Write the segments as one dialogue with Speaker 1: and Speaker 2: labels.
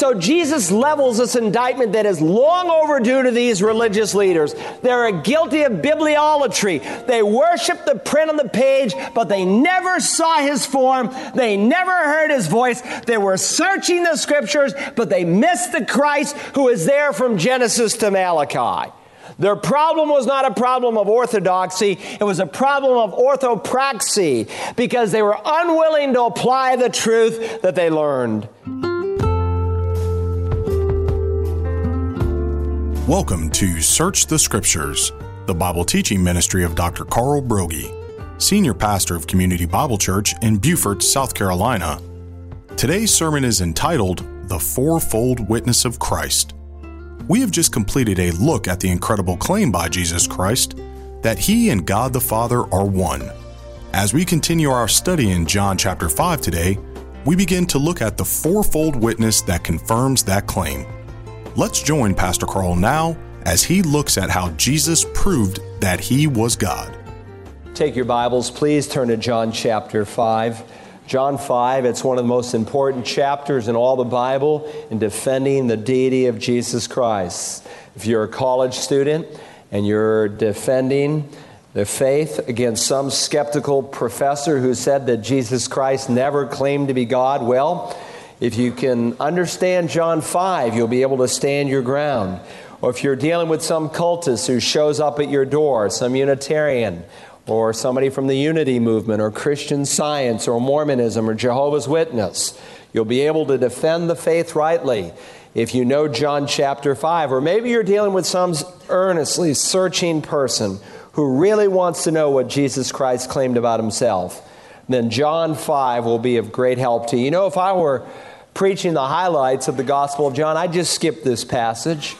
Speaker 1: So Jesus levels this indictment that is long overdue to these religious leaders. They're guilty of bibliolatry. They worship the print on the page, but they never saw his form. They never heard his voice. They were searching the scriptures, but they missed the Christ who is there from Genesis to Malachi. Their problem was not a problem of orthodoxy, it was a problem of orthopraxy because they were unwilling to apply the truth that they learned.
Speaker 2: Welcome to Search the Scriptures, the Bible teaching ministry of Dr. Carl Broggi, Senior Pastor of Community Bible Church in Beaufort, South Carolina. Today's sermon is entitled The Fourfold Witness of Christ. We have just completed a look at the incredible claim by Jesus Christ that he and God the Father are one. As we continue our study in John chapter 5 today, we begin to look at the fourfold witness that confirms that claim. Let's join Pastor Carl now as he looks at how Jesus proved that he was God.
Speaker 1: Take your Bibles, please turn to John chapter 5. John 5, it's one of the most important chapters in all the Bible in defending the deity of Jesus Christ. If you're a college student and you're defending the faith against some skeptical professor who said that Jesus Christ never claimed to be God, well, if you can understand John 5, you'll be able to stand your ground. Or if you're dealing with some cultist who shows up at your door, some Unitarian or somebody from the Unity movement, or Christian Science, or Mormonism, or Jehovah's Witness. You'll be able to defend the faith rightly if you know John chapter 5. Or maybe you're dealing with some earnestly searching person who really wants to know what Jesus Christ claimed about himself. Then John 5 will be of great help to you. You know, if I were preaching the highlights of the Gospel of John, I'd just skip this passage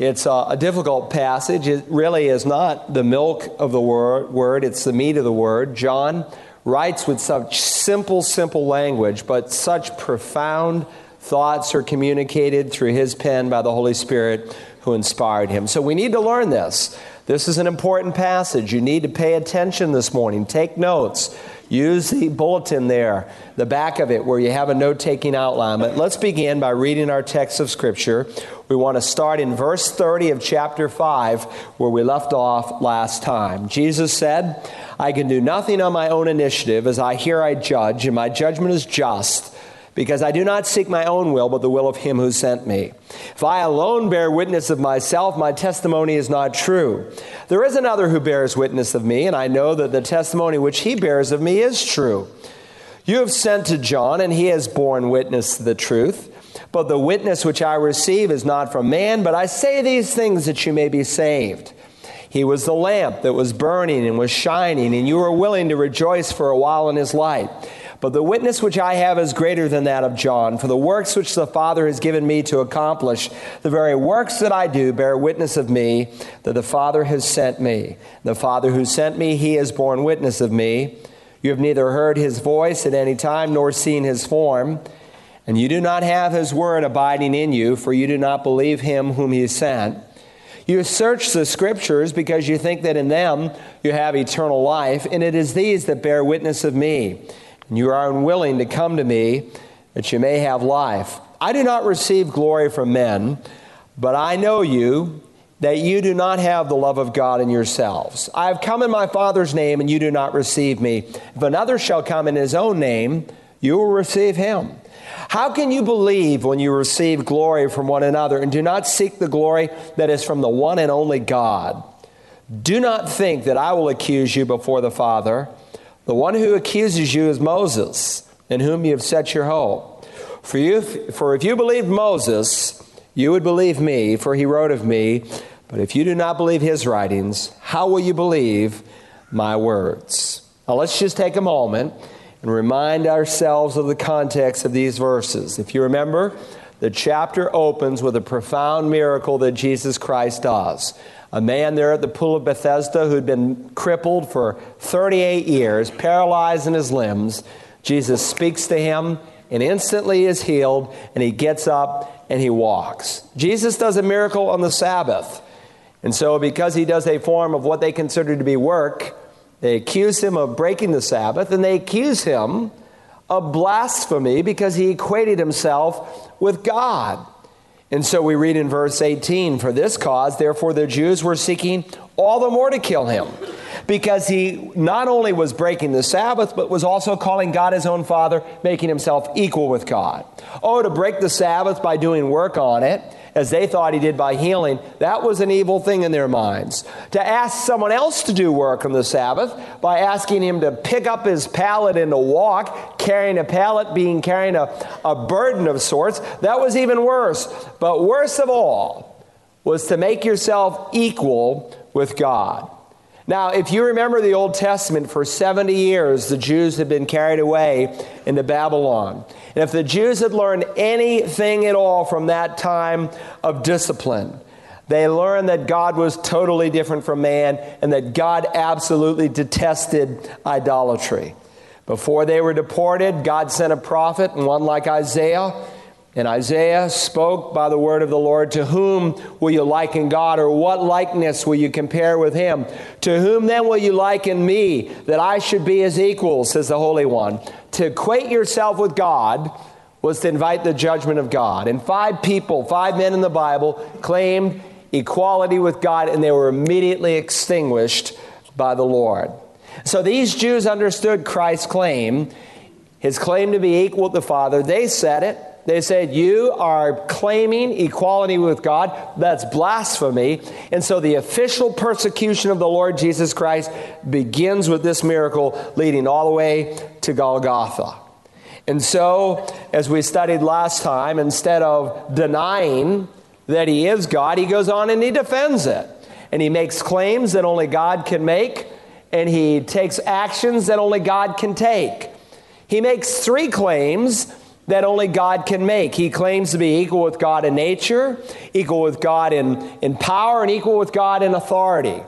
Speaker 1: it's a, a, difficult passage. It really is not the milk of the word, word, it's the meat of the word. John writes with such simple, simple language, but such profound thoughts are communicated through his pen by the Holy Spirit who inspired him. So we need to learn this. This is an important passage. You need to pay attention this morning. Take notes. Use the bulletin there, the back of it, where you have a note taking outline. But let's begin by reading our text of Scripture. We want to start in verse 30 of chapter 5, where we left off last time. Jesus said, I can do nothing on my own initiative. As I hear, I judge, and my judgment is just because I do not seek my own will, but the will of him who sent me. If I alone bear witness of myself, my testimony is not true. There is another who bears witness of me, and I know that the testimony which he bears of me is true. You have sent to John, and he has borne witness to the truth. But the witness which I receive is not from man, but I say these things that you may be saved. He was the lamp that was burning and was shining, and you were willing to rejoice for a while in his light. But the witness which I have is greater than that of John. For the works which the Father has given me to accomplish, the very works that I do bear witness of me that the Father has sent me. The Father who sent me, he has borne witness of me. You have neither heard his voice at any time nor seen his form. And you do not have his word abiding in you, for you do not believe him whom he sent. You search the scriptures because you think that in them you have eternal life, and it is these that bear witness of me and you are unwilling to come to me that you may have life. I do not receive glory from men, but I know you that you do not have the love of God in yourselves. I have come in my Father's name, and you do not receive me. If another shall come in his own name, you will receive him. How can you believe when you receive glory from one another and do not seek the glory that is from the one and only God? Do not think that I will accuse you before the Father. The one who accuses you is Moses, in whom you have set your hope. For, you, for if you believed Moses, you would believe me, for he wrote of me. But if you do not believe his writings, how will you believe my words? Now let's just take a moment and remind ourselves of the context of these verses. If you remember, the chapter opens with a profound miracle that Jesus Christ does a man there at the pool of Bethesda who'd been crippled for 38 years, paralyzed in his limbs. Jesus speaks to him and instantly is healed, and he gets up and he walks. Jesus does a miracle on the Sabbath. And so, because he does a form of what they consider to be work, they accuse him of breaking the Sabbath, and they accuse him of blasphemy because he equated himself with God. And so we read in verse 18 For this cause, therefore, the Jews were seeking all the more to kill him because he not only was breaking the Sabbath, but was also calling God his own Father, making himself equal with God. Oh, to break the Sabbath by doing work on it, as they thought he did by healing, that was an evil thing in their minds. To ask someone else to do work on the Sabbath by asking him to pick up his pallet and to walk, carrying a pallet, being carrying a, a burden of sorts, that was even worse. But worst of all was to make yourself equal with God. Now, if you remember the Old Testament, for 70 years the Jews had been carried away into Babylon. And if the Jews had learned anything at all from that time of discipline, they learned that God was totally different from man and that God absolutely detested idolatry. Before they were deported, God sent a prophet, one like Isaiah and Isaiah spoke by the word of the Lord, To whom will you liken God, or what likeness will you compare with him? To whom then will you liken me, that I should be his equal, says the Holy One? To equate yourself with God was to invite the judgment of God. And five people, five men in the Bible, claimed equality with God, and they were immediately extinguished by the Lord. So these Jews understood Christ's claim, his claim to be equal to the Father. They said it. They said, You are claiming equality with God. That's blasphemy. And so the official persecution of the Lord Jesus Christ begins with this miracle leading all the way to Golgotha. And so, as we studied last time, instead of denying that he is God, he goes on and he defends it. And he makes claims that only God can make, and he takes actions that only God can take. He makes three claims that only God can make. He claims to be equal with God in nature, equal with God in, in power, and equal with God in authority.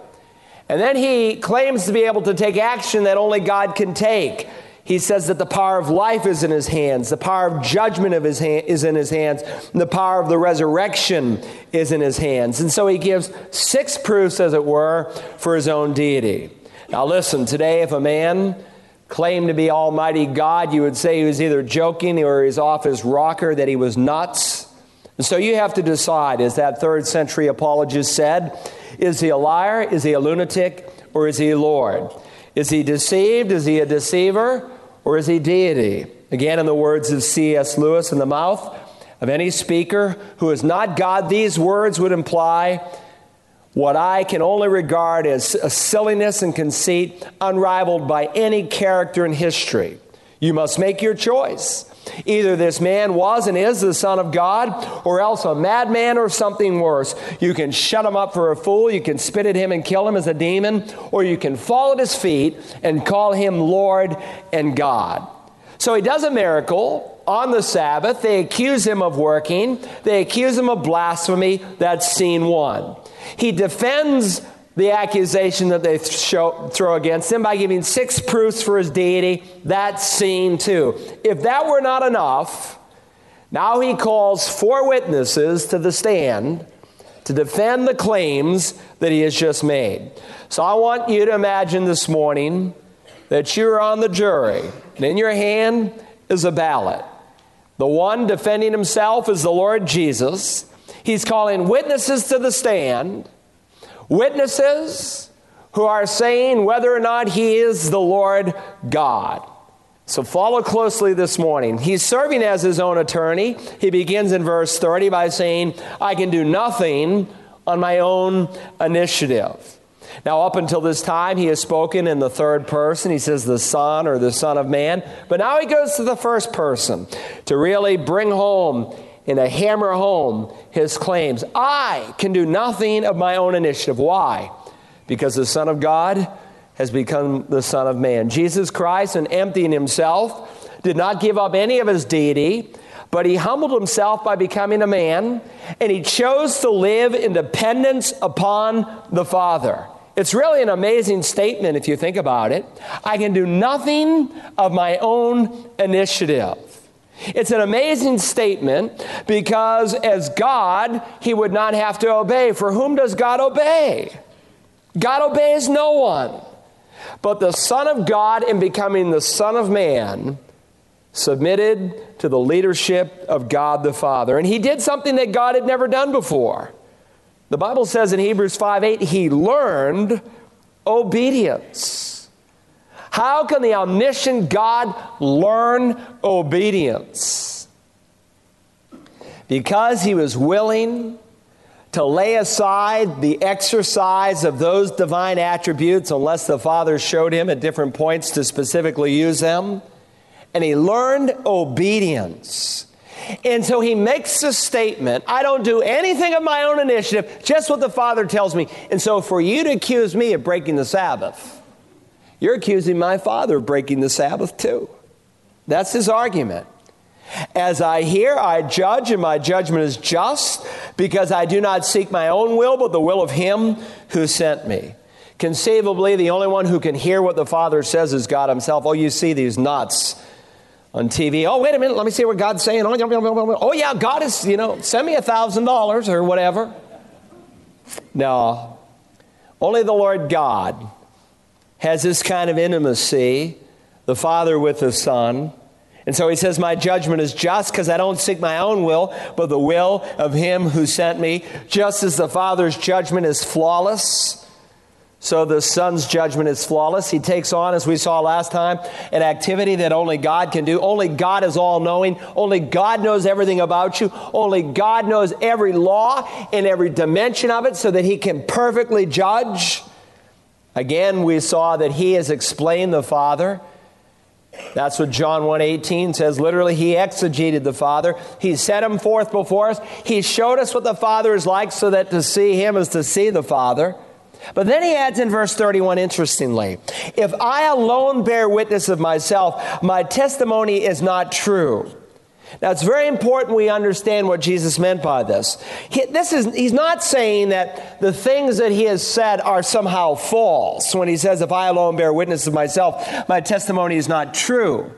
Speaker 1: And then he claims to be able to take action that only God can take. He says that the power of life is in his hands, the power of judgment of his hand, is in his hands, the power of the resurrection is in his hands. And so he gives six proofs, as it were, for his own deity. Now, listen, today, if a man claimed to be Almighty God, you would say he was either joking or he's off his rocker, that he was nuts. And so you have to decide, as that third century apologist said, is he a liar, is he a lunatic, or is he Lord? Is he deceived, is he a deceiver, or is he deity? Again, in the words of C.S. Lewis, in the mouth of any speaker who is not God, these words would imply what I can only regard as a silliness and conceit unrivaled by any character in history. You must make your choice. Either this man was and is the Son of God, or else a madman or something worse. You can shut him up for a fool, you can spit at him and kill him as a demon, or you can fall at his feet and call him Lord and God. So he does a miracle on the Sabbath. They accuse him of working, they accuse him of blasphemy. That's scene one. He defends the accusation that they show, throw against him by giving six proofs for his deity. That's scene two. If that were not enough, now he calls four witnesses to the stand to defend the claims that he has just made. So I want you to imagine this morning that you're on the jury, and in your hand is a ballot. The one defending himself is the Lord Jesus. He's calling witnesses to the stand, witnesses who are saying whether or not he is the Lord God. So follow closely this morning. He's serving as his own attorney. He begins in verse 30 by saying, I can do nothing on my own initiative. Now, up until this time, he has spoken in the third person. He says the Son or the Son of Man. But now he goes to the first person to really bring home and to hammer home his claims. I can do nothing of my own initiative. Why? Because the Son of God has become the Son of Man. Jesus Christ, in emptying himself, did not give up any of his deity, but he humbled himself by becoming a man, and he chose to live in dependence upon the Father. It's really an amazing statement if you think about it. I can do nothing of my own initiative. It's an amazing statement because as God, he would not have to obey. For whom does God obey? God obeys no one. But the Son of God, in becoming the Son of Man, submitted to the leadership of God the Father. And he did something that God had never done before. The Bible says in Hebrews 5 8, he learned obedience. How can the omniscient God learn obedience? Because he was willing to lay aside the exercise of those divine attributes unless the Father showed him at different points to specifically use them. And he learned obedience. And so he makes a statement I don't do anything of my own initiative, just what the Father tells me. And so for you to accuse me of breaking the Sabbath, you're accusing my Father of breaking the Sabbath too. That's his argument. As I hear, I judge, and my judgment is just, because I do not seek my own will, but the will of him who sent me. Conceivably, the only one who can hear what the Father says is God Himself. Oh, you see these nuts on TV. Oh, wait a minute, let me see what God's saying. Oh, oh, yeah, God is, you know, send me a thousand dollars or whatever. No, only the Lord God has this kind of intimacy, the Father with the Son. And so he says, My judgment is just because I don't seek my own will, but the will of him who sent me. Just as the Father's judgment is flawless so the Son's judgment is flawless. He takes on, as we saw last time, an activity that only God can do. Only God is all knowing. Only God knows everything about you. Only God knows every law and every dimension of it so that He can perfectly judge. Again, we saw that He has explained the Father. That's what John 1:18 says. Literally, he exegeted the Father. He set him forth before us. He showed us what the Father is like so that to see him is to see the Father. But then he adds in verse 31, interestingly, if I alone bear witness of myself, my testimony is not true. Now, it's very important we understand what Jesus meant by this. He, this is, he's not saying that the things that he has said are somehow false when he says, If I alone bear witness of myself, my testimony is not true.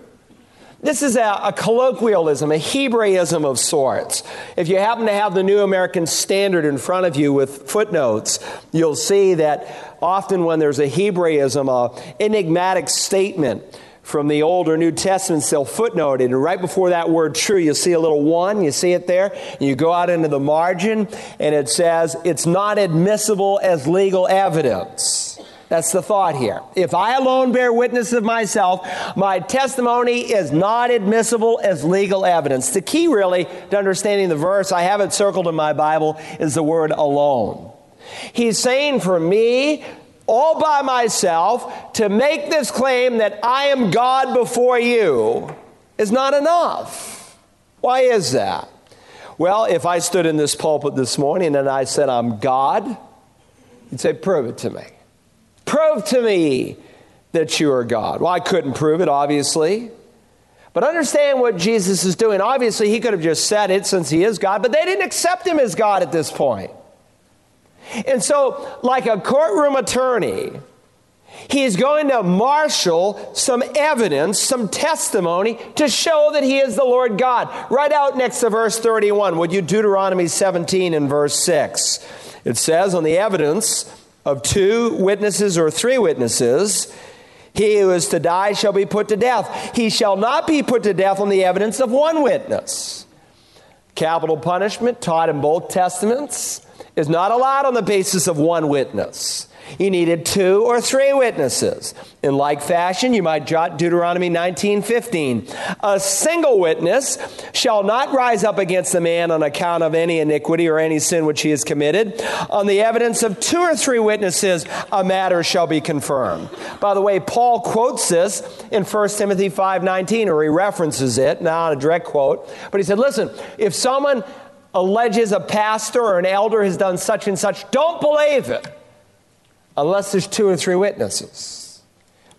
Speaker 1: This is a, a, colloquialism, a Hebraism of sorts. If you happen to have the New American Standard in front of you with footnotes, you'll see that often when there's a Hebraism, a enigmatic statement from the Old or New Testaments, they'll footnote it. And right before that word true, you'll see a little one. You see it there. You go out into the margin, and it says, it's not admissible as legal evidence. That's the thought here. If I alone bear witness of myself, my testimony is not admissible as legal evidence. The key, really, to understanding the verse, I have it circled in my Bible, is the word alone. He's saying for me, all by myself, to make this claim that I am God before you is not enough. Why is that? Well, if I stood in this pulpit this morning and I said, I'm God, you'd say, Prove it to me. Prove to me that you are God. Well, I couldn't prove it, obviously. But understand what Jesus is doing. Obviously, he could have just said it since he is God, but they didn't accept him as God at this point. And so, like a courtroom attorney, he's going to marshal some evidence, some testimony to show that he is the Lord God. Right out next to verse 31, would you Deuteronomy 17 and verse 6? It says, On the evidence of two witnesses or three witnesses, he who is to die shall be put to death. He shall not be put to death on the evidence of one witness. Capital punishment, taught in both testaments, is not allowed on the basis of one witness. You needed two or three witnesses. In like fashion, you might jot Deuteronomy 19:15. A single witness shall not rise up against a man on account of any iniquity or any sin which he has committed. On the evidence of two or three witnesses, a matter shall be confirmed. By the way, Paul quotes this in 1 Timothy 5:19, or he references it, not a direct quote, but he said, "Listen, if someone alleges a pastor or an elder has done such and such, don't believe it." unless there's two or three witnesses.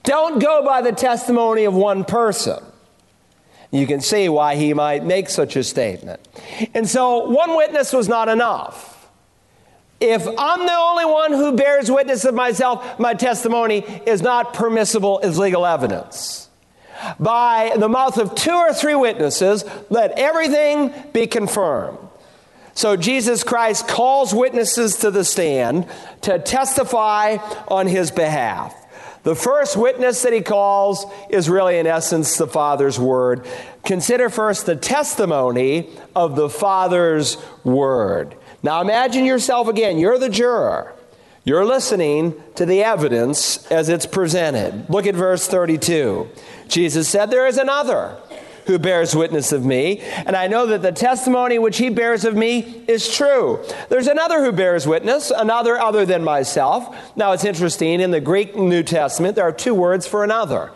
Speaker 1: Don't go by the testimony of one person. You can see why he might make such a statement. And so, one witness was not enough. If I'm the only one who bears witness of myself, my testimony is not permissible as legal evidence. By the mouth of two or three witnesses, let everything be confirmed. So Jesus Christ calls witnesses to the stand to testify on his behalf. The first witness that he calls is really, in essence, the Father's word. Consider first the testimony of the Father's word. Now imagine yourself again, you're the juror. You're listening to the evidence as it's presented. Look at verse 32. Jesus said, There is another who bears witness of me, and I know that the testimony which he bears of me is true. There's another who bears witness, another other than myself. Now it's interesting, in the Greek New Testament, there are two words for another.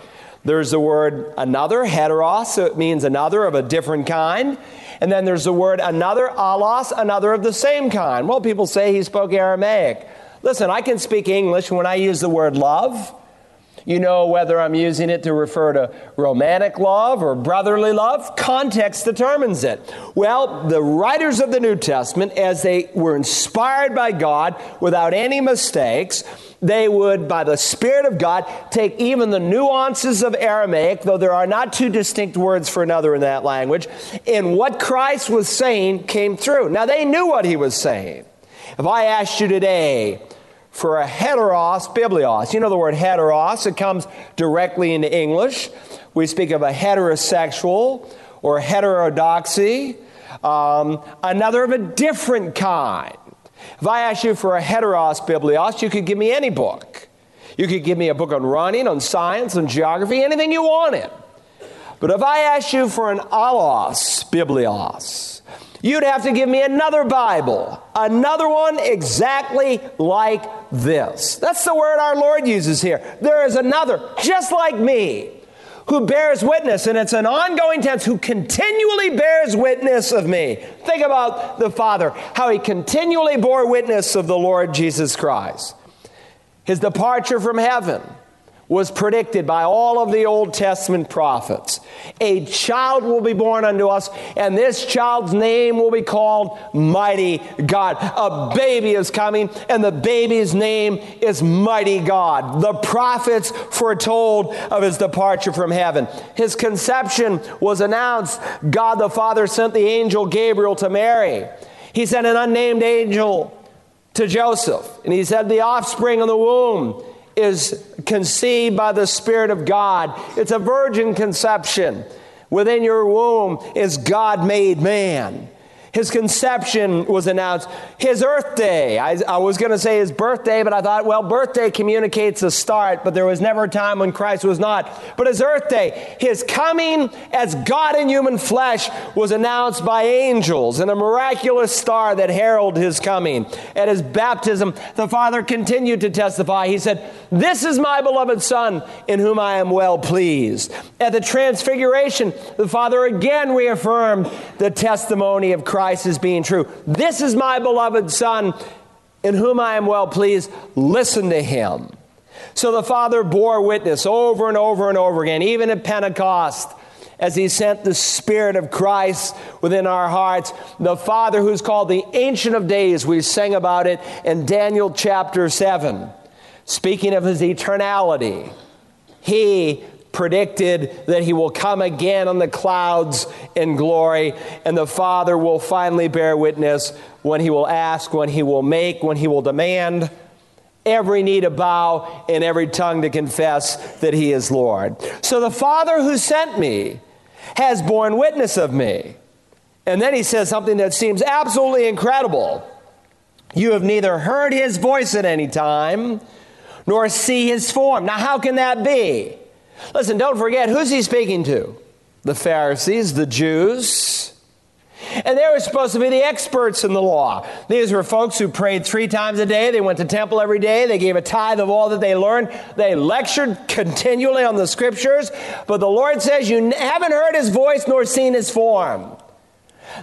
Speaker 1: There's the word another, heteros, so it means another of a different kind. And then there's the word another, allos, another of the same kind. Well, people say he spoke Aramaic. Listen, I can speak English when I use the word love. You know whether I'm using it to refer to romantic love or brotherly love? Context determines it. Well, the writers of the New Testament, as they were inspired by God without any mistakes, they would, by the Spirit of God, take even the nuances of Aramaic, though there are not two distinct words for another in that language, and what Christ was saying came through. Now, they knew what he was saying. If I asked you today, for a heteros biblios. You know the word heteros, it comes directly into English. We speak of a heterosexual or heterodoxy, um, another of a different kind. If I asked you for a heteros biblios, you could give me any book. You could give me a book on running, on science, on geography, anything you wanted. But if I asked you for an allos biblios, You'd have to give me another Bible, another one exactly like this. That's the word our Lord uses here. There is another, just like me, who bears witness, and it's an ongoing tense, who continually bears witness of me. Think about the Father, how he continually bore witness of the Lord Jesus Christ. His departure from heaven, was predicted by all of the Old Testament prophets. A child will be born unto us, and this child's name will be called Mighty God. A baby is coming, and the baby's name is Mighty God. The prophets foretold of his departure from heaven. His conception was announced. God the Father sent the angel Gabriel to Mary. He sent an unnamed angel to Joseph, and he said, The offspring of the womb is conceived by the Spirit of God. It's a virgin conception. Within your womb is God made man. His conception was announced. His Earth Day, I, I was going to say his birthday, but I thought, well, birthday communicates a start, but there was never a time when Christ was not. But his Earth Day, his coming as God in human flesh, was announced by angels and a miraculous star that heralded his coming. At his baptism, the Father continued to testify. He said, This is my beloved Son, in whom I am well pleased. At the Transfiguration, the Father again reaffirmed the testimony of Christ Christ as being true. This is my beloved Son, in whom I am well pleased. Listen to him. So the Father bore witness over and over and over again, even at Pentecost, as He sent the Spirit of Christ within our hearts. The Father, who's called the Ancient of Days, we sang about it in Daniel chapter 7, speaking of His eternality. He predicted that he will come again on the clouds in glory, and the Father will finally bear witness when he will ask, when he will make, when he will demand. Every knee to bow and every tongue to confess that he is Lord. So the Father who sent me has borne witness of me. And then he says something that seems absolutely incredible. You have neither heard his voice at any time, nor see his form. Now, how can that be? Listen, don't forget who's he speaking to? The Pharisees, the Jews. And they were supposed to be the experts in the law. These were folks who prayed three times a day. They went to temple every day. They gave a tithe of all that they learned. They lectured continually on the scriptures. But the Lord says, You haven't heard his voice nor seen his form.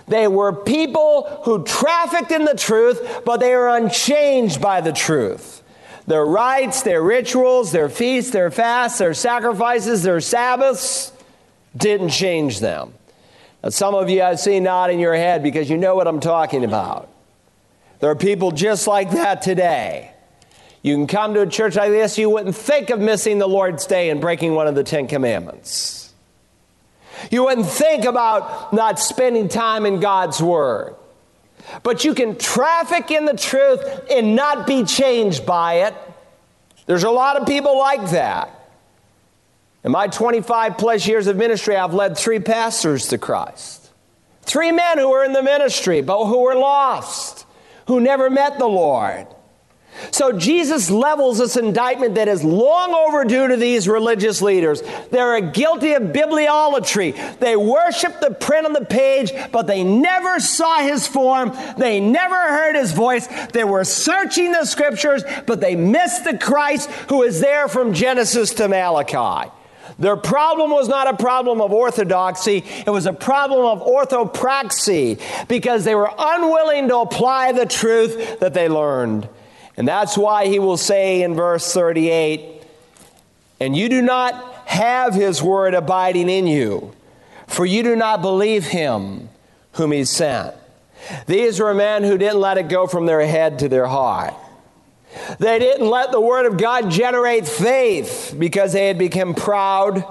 Speaker 1: They were people who trafficked in the truth, but they were unchanged by the truth. Their rites, their rituals, their feasts, their fasts, their sacrifices, their Sabbaths didn't change them. Now, some of you I see nodding your head because you know what I'm talking about. There are people just like that today. You can come to a church like this, you wouldn't think of missing the Lord's Day and breaking one of the Ten Commandments. You wouldn't think about not spending time in God's Word. But you can traffic in the truth and not be changed by it. There's a lot of people like that. In my 25 plus years of ministry, I've led three pastors to Christ. Three men who were in the ministry, but who were lost, who never met the Lord. So Jesus levels this indictment that is long overdue to these religious leaders. They're guilty of bibliolatry. They worship the print on the page, but they never saw his form. They never heard his voice. They were searching the scriptures, but they missed the Christ who is there from Genesis to Malachi. Their problem was not a problem of orthodoxy, it was a problem of orthopraxy because they were unwilling to apply the truth that they learned. And that's why he will say in verse 38 And you do not have his word abiding in you, for you do not believe him whom he sent. These were men who didn't let it go from their head to their heart. They didn't let the word of God generate faith because they had become proud.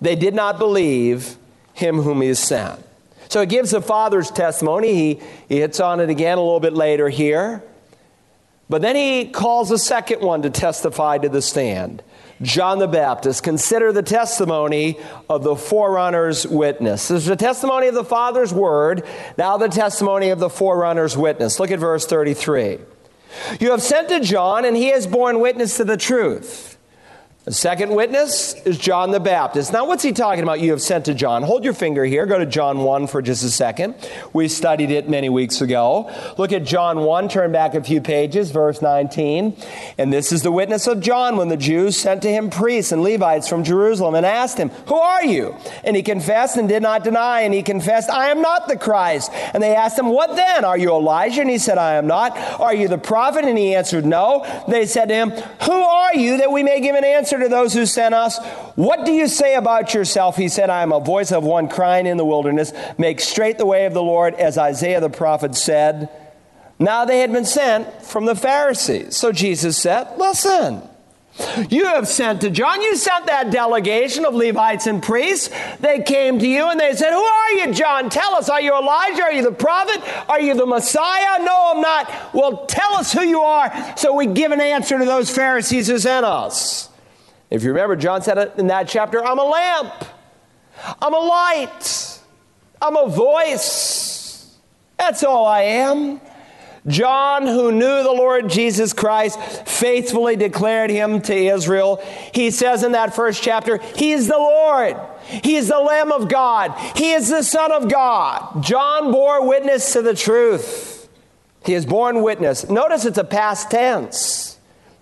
Speaker 1: They did not believe him whom he sent. So it gives the Father's testimony. He, he hits on it again a little bit later here. But then he calls a second one to testify to the stand. John the Baptist. Consider the testimony of the forerunner's witness. There's the testimony of the Father's word, now the testimony of the forerunner's witness. Look at verse 33. You have sent to John, and he has borne witness to the truth. The second witness is John the Baptist. Now, what's he talking about? You have sent to John. Hold your finger here. Go to John 1 for just a second. We studied it many weeks ago. Look at John 1, turn back a few pages, verse 19. And this is the witness of John when the Jews sent to him priests and Levites from Jerusalem and asked him, Who are you? And he confessed and did not deny. And he confessed, I am not the Christ. And they asked him, What then? Are you Elijah? And he said, I am not. Are you the prophet? And he answered, No. They said to him, Who are you that we may give an answer? To those who sent us, What do you say about yourself? He said, I am a voice of one crying in the wilderness, make straight the way of the Lord, as Isaiah the prophet said. Now they had been sent from the Pharisees. So Jesus said, Listen. You have sent to John, you sent that delegation of Levites and priests. They came to you and they said, Who are you, John? Tell us, are you Elijah? Are you the prophet? Are you the Messiah? No, I'm not. Well, tell us who you are so we give an answer to those Pharisees who sent us. If you remember, John said it in that chapter, I'm a lamp, I'm a light, I'm a voice. That's all I am. John, who knew the Lord Jesus Christ, faithfully declared him to Israel. He says in that first chapter, He is the Lord. He is the Lamb of God. He is the Son of God. John bore witness to the truth. He has borne witness. Notice it's a past tense.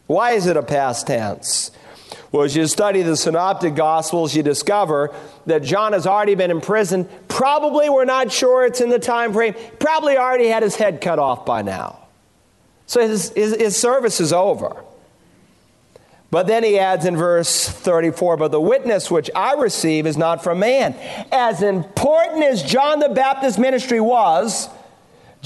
Speaker 1: Why is it a past tense? Well, as you study the Synoptic Gospels, you discover that John has already been in prison. Probably, we're not sure it's in the time frame, probably already had his head cut off by now. So his, his, his service is over. But then he adds in verse 34 But the witness which I receive is not from man. As important as John the Baptist ministry was,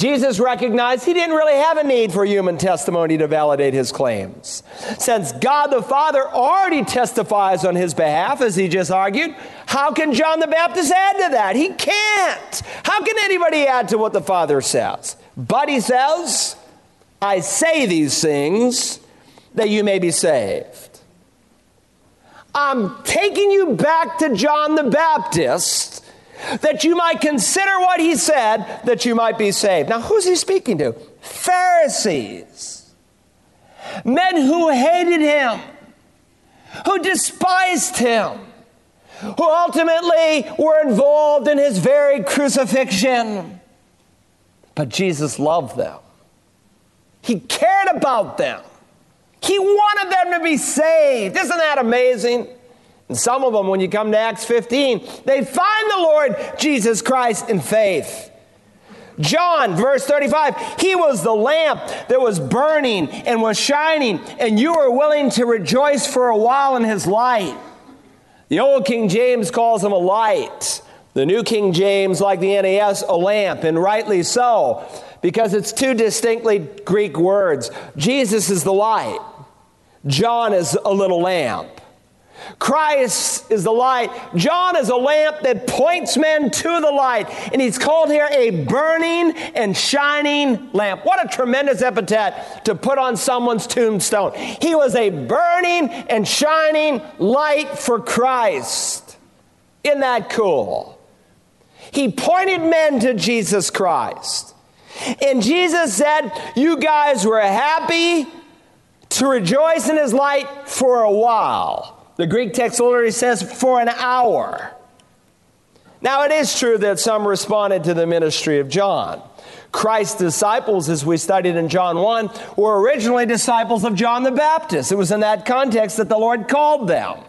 Speaker 1: Jesus recognized he didn't really have a need for human testimony to validate his claims. Since God the Father already testifies on his behalf, as he just argued, how can John the Baptist add to that? He can't. How can anybody add to what the Father says? But he says, I say these things that you may be saved. I'm taking you back to John the Baptist that you might consider what he said, that you might be saved. Now, who's he speaking to? Pharisees. Men who hated him, who despised him, who ultimately were involved in his very crucifixion. But Jesus loved them, he cared about them, he wanted them to be saved. Isn't that amazing? And some of them, when you come to Acts 15, they find the Lord Jesus Christ in faith. John, verse 35, he was the lamp that was burning and was shining, and you were willing to rejoice for a while in his light. The old King James calls him a light. The New King James, like the NAS, a lamp, and rightly so, because it's two distinctly Greek words. Jesus is the light, John is a little lamp. Christ is the light. John is a lamp that points men to the light. And he's called here a burning and shining lamp. What a tremendous epithet to put on someone's tombstone. He was a burning and shining light for Christ. Isn't that cool? He pointed men to Jesus Christ. And Jesus said, You guys were happy to rejoice in his light for a while. The Greek text literally says for an hour. Now, it is true that some responded to the ministry of John. Christ's disciples, as we studied in John 1, were originally disciples of John the Baptist. It was in that context that the Lord called them.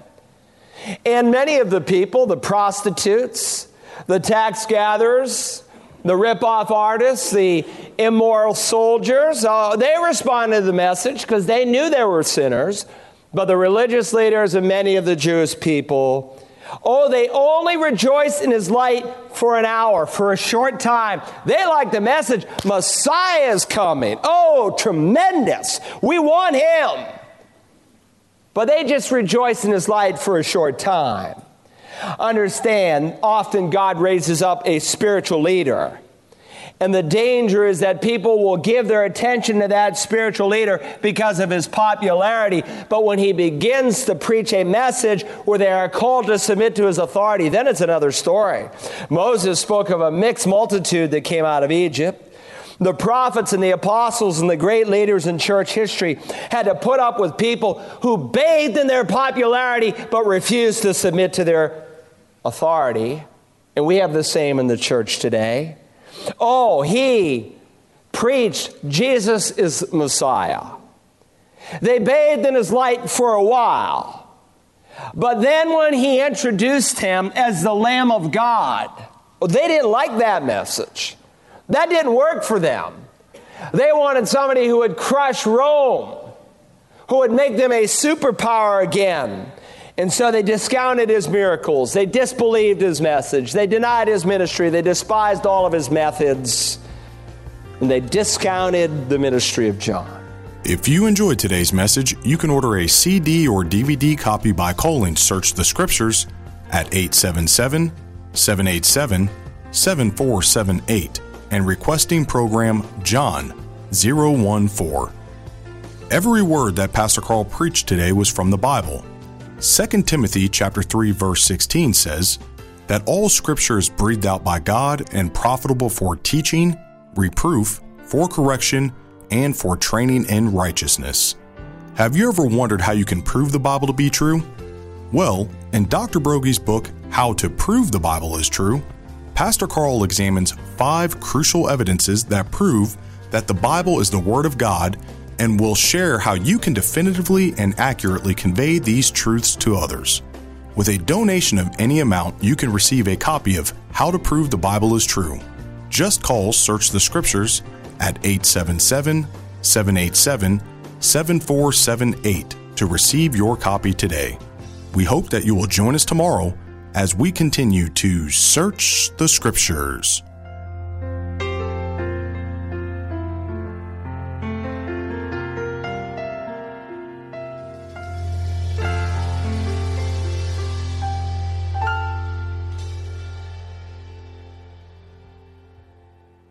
Speaker 1: And many of the people, the prostitutes, the tax gatherers, the rip-off artists, the immoral soldiers, uh, they responded to the message because they knew they were sinners. But the religious leaders and many of the Jewish people, oh, they only rejoiced in his light for an hour, for a short time. They like the message, Messiah is coming. Oh, tremendous. We want him. But they just rejoice in his light for a short time. Understand, often God raises up a spiritual leader and the danger is that people will give their attention to that spiritual leader because of his popularity. But when he begins to preach a message where they are called to submit to his authority, then it's another story. Moses spoke of a mixed multitude that came out of Egypt. The prophets and the apostles and the great leaders in church history had to put up with people who bathed in their popularity but refused to submit to their authority. And we have the same in the church today. Oh, he preached Jesus is Messiah. They bathed in his light for a while. But then when he introduced him as the Lamb of God, they didn't like that message. That didn't work for them. They wanted somebody who would crush Rome, who would make them a superpower again. And so they discounted his miracles. They disbelieved his message. They denied his ministry. They despised all of his methods. And they discounted the ministry of John.
Speaker 2: If you enjoyed today's message, you can order a CD or DVD copy by calling Search the Scriptures at 877 787 7478 and requesting program John 014. Every word that Pastor Carl preached today was from the Bible 2 Timothy chapter 3 verse 16 says that all scripture is breathed out by God and profitable for teaching, reproof, for correction, and for training in righteousness. Have you ever wondered how you can prove the Bible to be true? Well, in Dr. Broggi's book, How to Prove the Bible is True, Pastor Carl examines five crucial evidences that prove that the Bible is the Word of God and will share how you can definitively and accurately convey these truths to others. With a donation of any amount, you can receive a copy of How to Prove the Bible is True. Just call Search the Scriptures at 877 787 7478 to receive your copy today. We hope that you will join us tomorrow as we continue to search the Scriptures.